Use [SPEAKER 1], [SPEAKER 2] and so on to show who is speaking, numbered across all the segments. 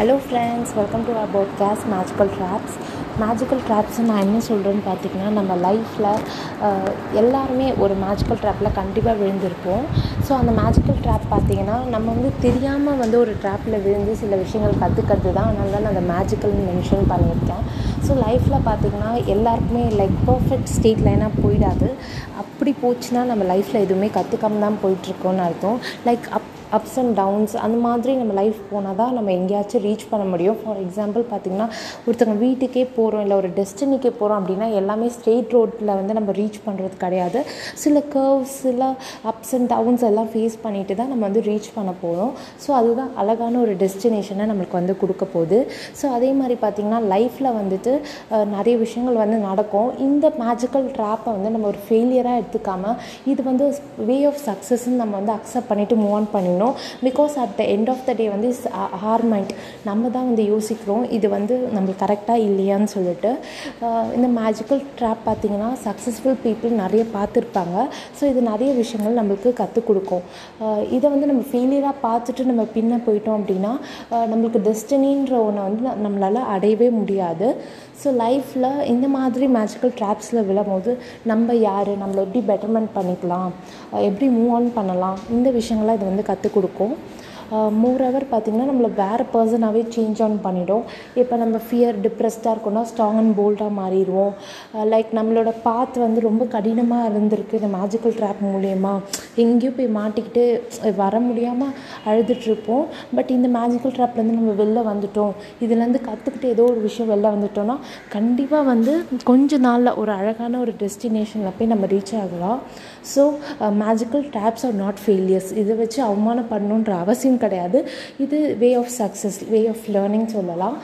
[SPEAKER 1] Hello friends welcome to our podcast magical drops magical drops நான் என்ன சொல்கிறேன்னு பார்த்தீங்கன்னா நம்ம லைஃப்பில் எல்லாருமே ஒரு மேஜிக்கல் ட்ராப்பில் கண்டிப்பாக விழுந்திருப்போம். ஸோ அந்த மேஜிக்கல் ட்ராப் பார்த்தீங்கன்னா நம்ம வந்து தெரியாமல் வந்து ஒரு ட்ராப்பில் விழுந்து சில விஷயங்கள் கற்றுக்கிறது தான். அதனால தான் நான் அந்த மேஜிக்கல்னு மென்ஷன் பண்ணியிருக்கேன். ஸோ லைஃப்பில் பார்த்தீங்கன்னா எல்லாருக்குமே லைக் பர்ஃபெக்ட் ஸ்டேட் லைனாக போயிடாது. அப்படி போச்சுன்னா நம்ம லைஃப்பில் எதுவுமே கற்றுக்காம தான் போயிட்டுருக்கோன்னு அர்த்தம். Like up ups and downs அந்த மாதிரி நம்ம லைஃப் போனால் தான் நம்ம எங்கேயாச்சும் ரீச் பண்ண முடியும். ஃபார் எக்ஸாம்பிள் பார்த்திங்கன்னா ஒருத்தவங்க வீட்டுக்கே போகிறோம் இல்லை ஒரு டெஸ்டினிக்கே போகிறோம் அப்படின்னா எல்லாமே ஸ்ட்ரெயிட் ரோட்டில் வந்து நம்ம ரீச் பண்ணுறது கிடையாது. சில கர்வ்ஸ் சில அப்ஸ் அண்ட் டவுன்ஸ் எல்லாம் ஃபேஸ் பண்ணிட்டு தான் நம்ம வந்து ரீச் பண்ண போகிறோம் ஸோ அதுதான் அழகான ஒரு டெஸ்டினேஷனை நம்மளுக்கு வந்து கொடுக்க போகுது. ஸோ அதே மாதிரி பார்த்திங்கன்னா லைஃப்பில் வந்துட்டு நிறைய விஷயங்கள் வந்து நடக்கும். இந்த மேஜிக்கல் ட்ராப்பை வந்து நம்ம ஒரு ஃபெயிலியராக எடுத்துக்காமல் இது வந்து வே ஆஃப் சக்ஸஸ்ன்னு நம்ம வந்து அக்செப்ட் பண்ணிவிட்டு மூவ் ஆன் பண்ணணும். Because at the end of the day வந்து ஹார் மைண்ட் நம்ம தான் வந்து யோசிக்கிறோம் இது வந்து நம்மளுக்கு கரெக்டாக இல்லையான்னு சொல்லிட்டு. இந்த மேஜிக்கல் ட்ராப் பார்த்திங்கன்னா சக்ஸஸ்ஃபுல் பீப்புள் நிறைய பார்த்துருப்பாங்க. ஸோ இது நிறைய விஷயங்கள் நம்மளுக்கு கற்றுக் கொடுக்கும். இதை வந்து நம்ம ஃபெயிலியராக பார்த்துட்டு நம்ம பின்ன போயிட்டோம் அப்படின்னா நம்மளுக்கு டெஸ்டினின்ற ஒன்று வந்து நம்மளால் அடையவே முடியாது. ஸோ லைஃப்பில் இந்த மாதிரி மேஜிக்கல் ட்ராப்ஸில் விழும்போது நம்ம யார்? நம்மளை எப்படி பெட்டர்மெண்ட் பண்ணிக்கலாம்? எப்படி மூவ் ஆன் பண்ணலாம்? இந்த விஷயங்கள்லாம் இது வந்து கற்றுக் கொடுக்கும். மோரோவர் பார்த்திங்கன்னா நம்மளை வேறு பர்சனாகவே சேஞ்ச் ஆன் பண்ணிவிடும் இப்போ நம்ம ஃபியர் டிப்ரெஸ்டாக இருக்கோம்னா ஸ்ட்ராங் அண்ட் போல்டாக மாறிடுவோம். லைக் நம்மளோட பாத் வந்து ரொம்ப கடினமாக இருந்திருக்கு. இந்த மேஜிக்கல் ட்ராப் மூலயமா. எங்கேயும் போய் மாட்டிக்கிட்டு வர முடியாமல் அழுதுட்ருப்போம் பட் இந்த மேஜிக்கல் ட்ராப்லேருந்து நம்ம வெளில வந்துட்டோம். இதுலேருந்து கற்றுக்கிட்டு ஏதோ ஒரு விஷயம் வெளில வந்துட்டோம்னா கண்டிப்பாக வந்து கொஞ்ச நாளில் ஒரு அழகான ஒரு டெஸ்டினேஷனில் போய் நம்ம ரீச் ஆகலாம். So magical drops are not failures இதை வச்சு அவமானம் பண்ணணுன்ற அவசியம் கிடையாது. இது way of success way of learning சொல்லலாம்.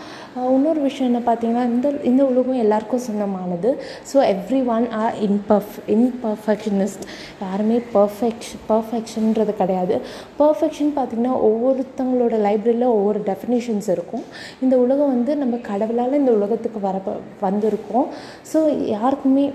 [SPEAKER 1] இன்னொரு விஷயம் என்ன பார்த்தீங்கன்னா இந்த இந்த உலகம் எல்லாருக்கும் சொந்தமானது. ஸோ எவ்ரி ஒன் ஆர் இன்பர்ஃப் இன்பர்ஃபெக்ஷனிஸ்ட் யாருமே பர்ஃபெக்ஷ் பர்ஃபெக்ஷன்றது கிடையாது. பர்ஃபெக்ஷன் பார்த்திங்கன்னா ஒவ்வொருத்தவங்களோட லைப்ரரியில் ஒவ்வொரு டெஃபினேஷன்ஸ் இருக்கும். இந்த உலகம் வந்து நம்ம கடவுளால் இந்த உலகத்துக்கு வர வந்திருக்கோம். ஸோ யாருக்குமே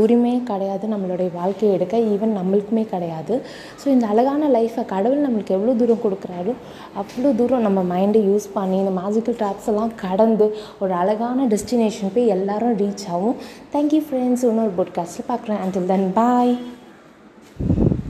[SPEAKER 1] உரிமையே கிடையாது நம்மளுடைய வாழ்க்கையை எடுக்க ஈவன் நம்மளுக்குமே கிடையாது. ஸோ இந்த அழகான லைஃப்பை கடவுள் நம்மளுக்கு எவ்வளோ தூரம் கொடுக்குறாரோ? அவ்வளோ தூரம் நம்ம மைண்டை யூஸ் பண்ணி இந்த மேஜிக்கல் ட்ராப்ஸ் எல்லாம் கடந்து ஒரு அழகான டெஸ்டினேஷன் போய் எல்லாரும் ரீச் ஆகும். தேங்க்யூ ஃப்ரெண்ட்ஸ் இன்னொரு பாட்காஸ்ட்டில் பார்க்குறேன். அண்டில் தென் பாய்